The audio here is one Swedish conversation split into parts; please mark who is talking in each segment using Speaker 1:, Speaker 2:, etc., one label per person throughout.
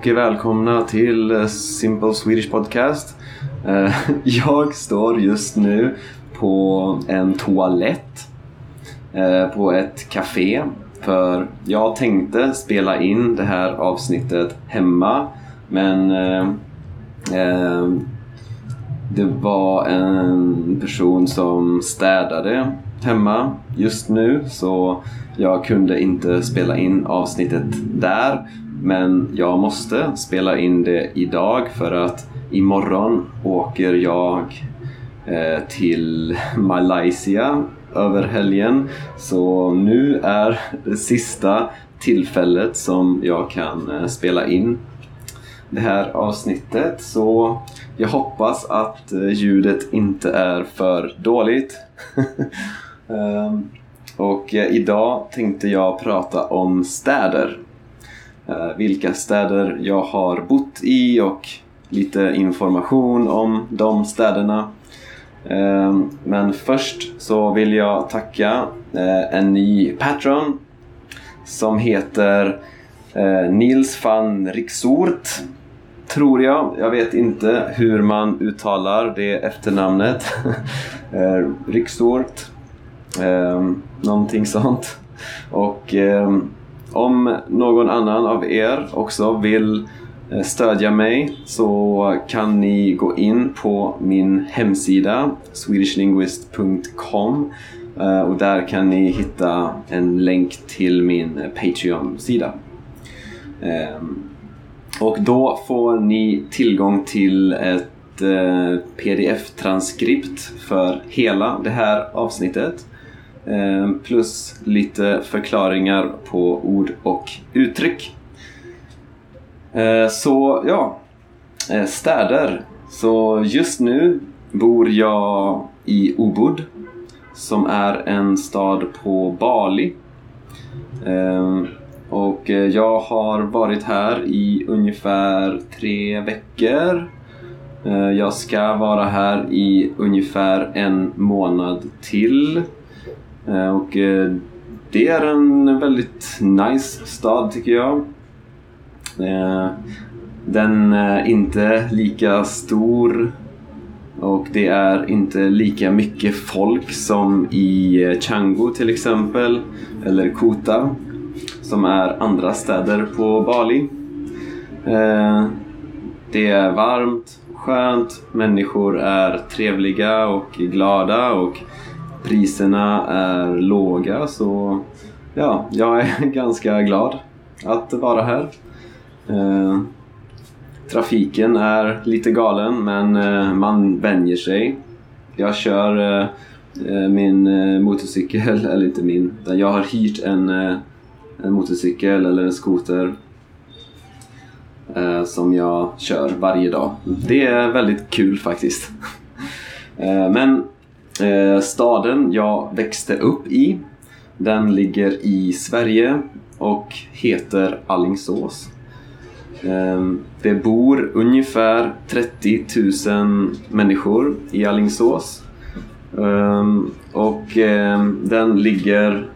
Speaker 1: och välkomna till eh, Simple Swedish Podcast. Eh, jag står just nu på en toalett eh, på ett café för jag tänkte spela in det här avsnittet hemma men det var en person som städade hemma just nu så jag kunde inte spela in avsnittet där men jag måste spela in det idag för att imorgon åker jag eh, till Malaysia över helgen. Så nu är det sista tillfället som jag kan eh, spela in det här avsnittet. Så jag hoppas att eh, ljudet inte är för dåligt. um, och eh, idag tänkte jag prata om städer. Eh, vilka städer jag har bott i och lite information om de städerna. Eh, men först så vill jag tacka eh, en ny patron som heter Nils van Riksort, tror jag. Jag vet inte hur man uttalar det efternamnet. Riksort. Eh, någonting sånt. Och eh, om någon annan av er också vill eh, stödja mig så kan ni gå in på min hemsida swedishlinguist.com eh, och där kan ni hitta en länk till min Patreon-sida. Ehm, och då får ni tillgång till ett eh, pdf-transkript för hela det här avsnittet Eh, plus lite förklaringar på ord och uttryck. Eh, så ja, eh, städer. Så just nu bor jag i Ubud som är en stad på Bali. Och jag har varit här i ungefär tre veckor. Jag ska vara här i ungefär en månad till. Eh, och eh, det är en väldigt nice stad tycker jag. Eh, den är inte lika stor och det är inte lika mycket folk som i Canggu till exempel eller Kuta som är andra städer på Bali. Det är varmt, skönt, människor är trevliga och glada och priserna är låga så ja, jag är ganska glad att vara här. Eh, trafiken är lite galen men eh, man vänjer sig. Jag kör eh, eh min eh, motorcykel, eller inte min, jag har hyrt en, eh, en motorcykel eller en skoter eh, som jag kör varje dag. Det är väldigt kul faktiskt. Eh, men Eh, staden jag växte upp i den ligger i Sverige och heter Allingsås. Ehm, det bor ungefär 30 000 människor i Allingsås. Ehm, och ehm, den ligger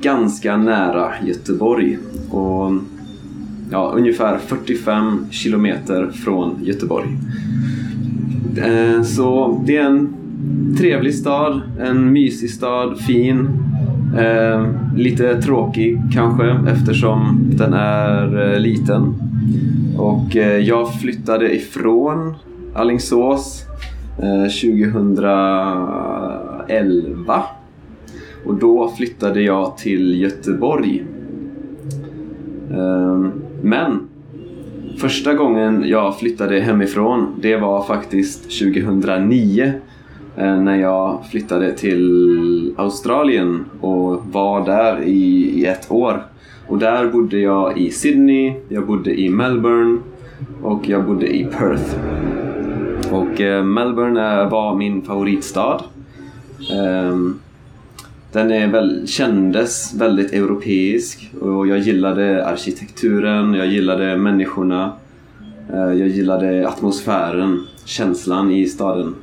Speaker 1: ganska nära Göteborg. Och, ja, ungefär 45 kilometer från Göteborg. Så det är en trevlig stad, en mysig stad, fin. Eh, lite tråkig kanske eftersom den är eh, liten. Och eh, jag flyttade ifrån Allingsås 2011. Eh, Och då flyttade jag till Göteborg. Eh, men första gången jag flyttade hemifrån det var faktiskt 2009 Eh, när jag flyttade till Australien och var där i, i ett år. Och där bodde jag i Sydney, jag bodde i Melbourne och jag bodde i Perth. Och eh, Melbourne eh, var min favoritstad. Um, den är väl, kändes väldigt europeisk och jag gillade arkitekturen, jag gillade människorna, uh, jag gillade atmosfären, känslan i staden.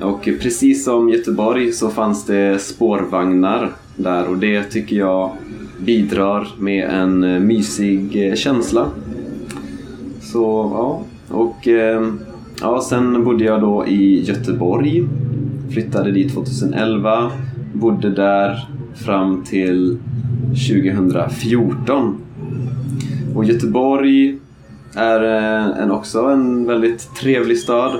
Speaker 1: Och precis som Göteborg så fanns det spårvagnar där och det tycker jag bidrar med en eh, mysig eh, känsla. Så ja, och eh, ja, sen bodde jag då i Göteborg. Flyttade dit 2011. Bodde där fram till 2014. Och Göteborg är en, också en väldigt trevlig stad.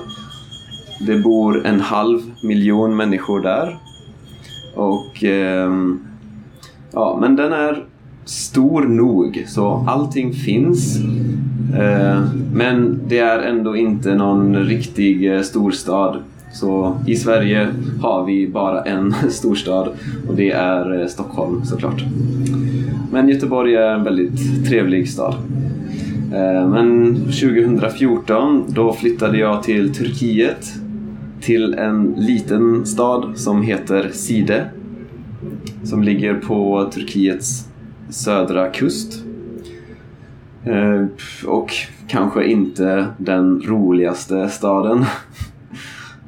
Speaker 1: Det bor en halv miljon människor där. Och eh, ja, men den är stor nog så allting finns. Eh, men det är ändå inte någon riktig eh, storstad. Så i Sverige har vi bara en storstad och det är eh, Stockholm såklart. Men Göteborg är en väldigt trevlig stad. Eh, men 2014 då flyttade jag till Turkiet till en liten stad som heter Side som ligger på Turkiets södra kust. Eh, och kanske inte den roligaste staden.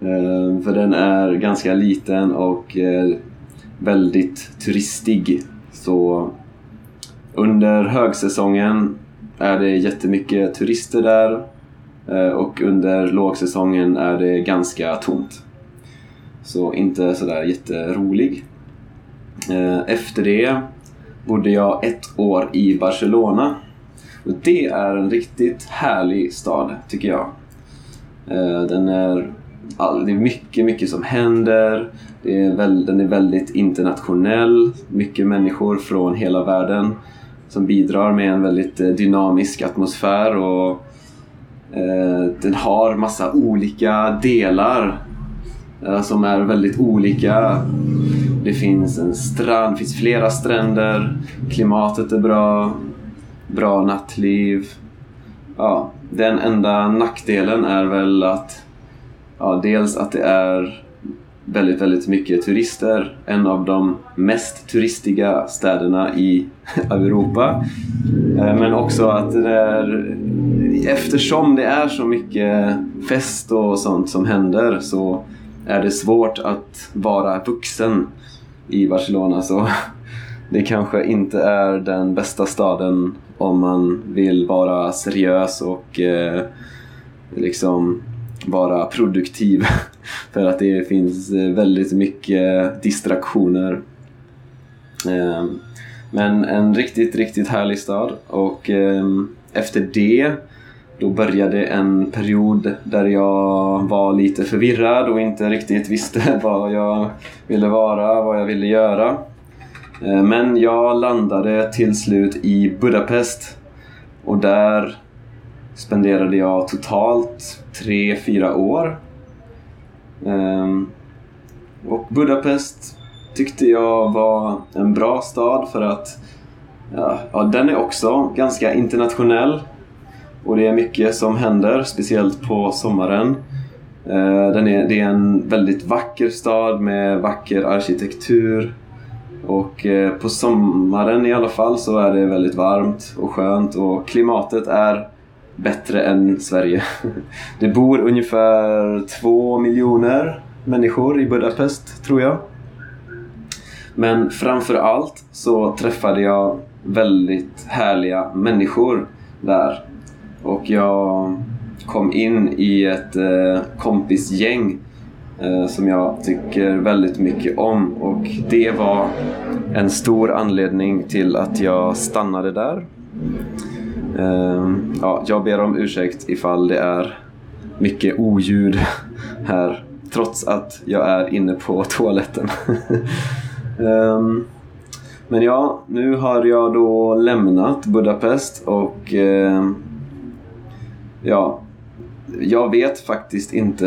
Speaker 1: Eh, för den är ganska liten och eh, väldigt turistig. Så under högsäsongen är det jättemycket turister där Eh, och under lågsäsongen är det ganska tomt. Så inte sådär jätterolig. Eh, efter det bodde jag ett år i Barcelona. Och det är en riktigt härlig stad, tycker jag. Eh, den är, det är mycket, mycket som händer. Det är väl, den är väldigt internationell. Mycket människor från hela världen som bidrar med en väldigt dynamisk atmosfär och Eh, den har massa olika delar eh, som är väldigt olika. Det finns en strand, det finns flera stränder, klimatet är bra, bra nattliv. Ja, den enda nackdelen är väl att ja, dels att det är väldigt, väldigt mycket turister. En av de mest turistiga städerna i Europa. Eh, men också att det är, eftersom det är så mycket fest och sånt som händer så är det svårt att vara vuxen i Barcelona. Så det kanske inte är den bästa staden om man vill vara seriös och eh, liksom vara produktiv. För att det finns väldigt mycket distraktioner. Eh, men en riktigt, riktigt härlig stad och ehm, efter det då började en period där jag var lite förvirrad och inte riktigt visste vad jag ville vara, vad jag ville göra. Eh, men jag landade till slut i Budapest och där spenderade jag totalt tre, fyra år. Ehm, och Budapest tyckte jag var en bra stad för att ja, ja, den är också ganska internationell. Och det är mycket som händer, speciellt på sommaren. Eh, den är, det är en väldigt vacker stad med vacker arkitektur. Och eh, på sommaren i alla fall så är det väldigt varmt och skönt och klimatet är bättre än Sverige. Det bor ungefär två miljoner människor i Budapest, tror jag. Men framför allt så träffade jag väldigt härliga människor där. Och jag kom in i ett eh, kompisgäng eh, som jag tycker väldigt mycket om och det var en stor anledning till att jag stannade där. Ehm, ja, jag ber om ursäkt ifall det är mycket oljud här trots att jag är inne på toaletten. Ehm, men ja, nu har jag då lämnat Budapest och ehm, ja, jag vet faktiskt inte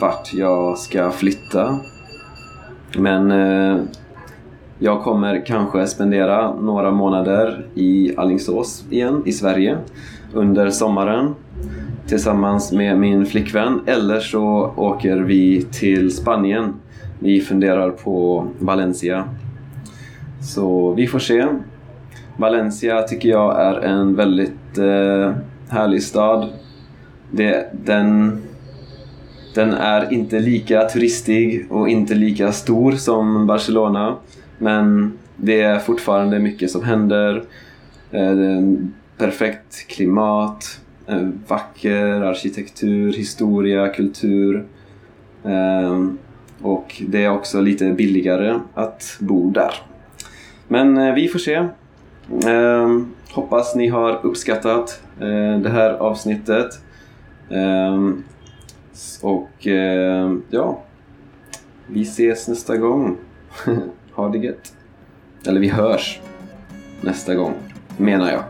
Speaker 1: vart jag ska flytta. Men eh, jag kommer kanske spendera några månader i Allingsås igen, i Sverige, under sommaren tillsammans med min flickvän. Eller så åker vi till Spanien. Vi funderar på Valencia. Så vi får se. Valencia tycker jag är en väldigt eh, härlig stad. Det, den, den är inte lika turistig och inte lika stor som Barcelona. Men det är fortfarande mycket som händer. Eh, perfekt klimat. Eh, vacker arkitektur, historia, kultur. Eh, och det är också lite billigare att bo där. Men eh, vi får se. Eh, hoppas ni har uppskattat eh, det här avsnittet. Eh, och eh, ja, vi ses nästa gång. ha det gött. Eller vi hörs nästa gång, menar jag.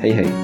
Speaker 1: hej hej.